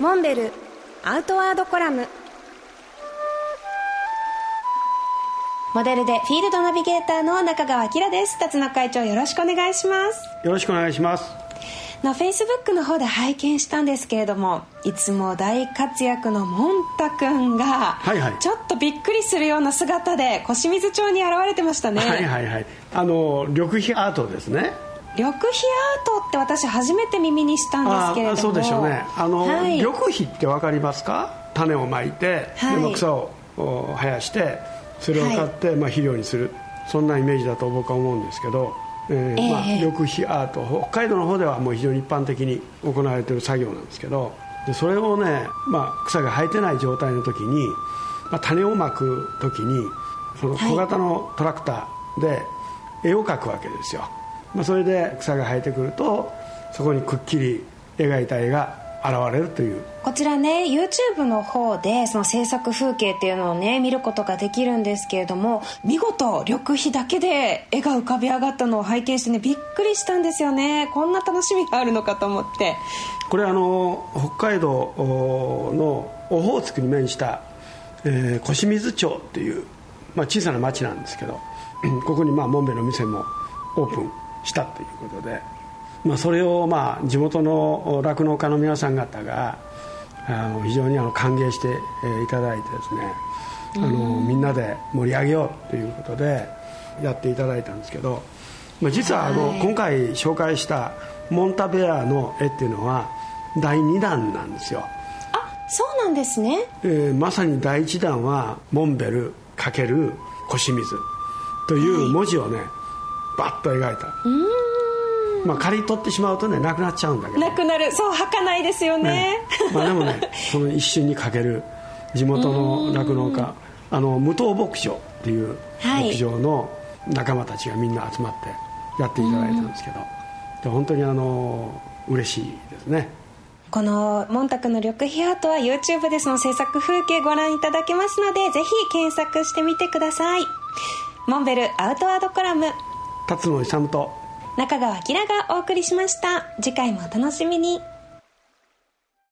モンベルアウトワードコラム。モデルでフィールドナビゲーターの中川明です。辰野会長よろしくお願いします。よろしくお願いします。のフェイスブックの方で拝見したんですけれどもいつも大活躍のモンタ君が、はいはい、ちょっとびっくりするような姿で小清水町に現れてましたね。はいはいはい。あの緑肥アートですね緑肥アートって私初めて耳にしたんですけれども。そうでしょうね。あの、はい、緑肥って分かりますか？種をまいて、はい、草を生やしてそれを買って、はい、まあ、肥料にする。そんなイメージだと僕は思うんですけど、えー、えー、まあ、緑肥アート北海道の方ではもう非常に一般的に行われている作業なんですけどでそれをね、まあ、草が生えてない状態の時に、まあ、種をまく時にその小型のトラクターで絵を描くわけですよ、まあ、それで草が生えてくるとそこにくっきり描いた絵が現れるという。こちらね YouTube の方でその制作風景っていうのをね見ることができるんですけれども見事緑肥だけで絵が浮かび上がったのを拝見してねびっくりしたんですよね。こんな楽しみがあるのかと思って。これあの北海道のオホーツクに面した、えー、小清水町っていう、まあ、小さな町なんですけど ここにまあモンベの店もオープンしたということでまあ、それをまあ地元の酪農家の皆さん方があの非常にあの歓迎していただいてですねあのみんなで盛り上げようということでやっていただいたんですけど、まあ、実はあの今回紹介したモンタベアの絵っていうのは第2弾なんですよ。あそうなんですね、えー、まさに第1弾はモンベル×小清水という文字をね、はい、バッと描いた。うん。まあ、借り取ってしまうとねなくなっちゃうんだけど。なくなる。そう儚いですよね、ね、まあ、でもね その一瞬にかける地元の酪農家あの無糖牧場っていう牧場の仲間たちがみんな集まってやっていただいたんですけど、で本当にあの嬉しいですね。このモンタクの緑肥アートは YouTube でその制作風景ご覧いただけますのでぜひ検索してみてください。モンベルアウトワードコラム辰野勇と。中川明がお送りしました。次回もお楽しみに。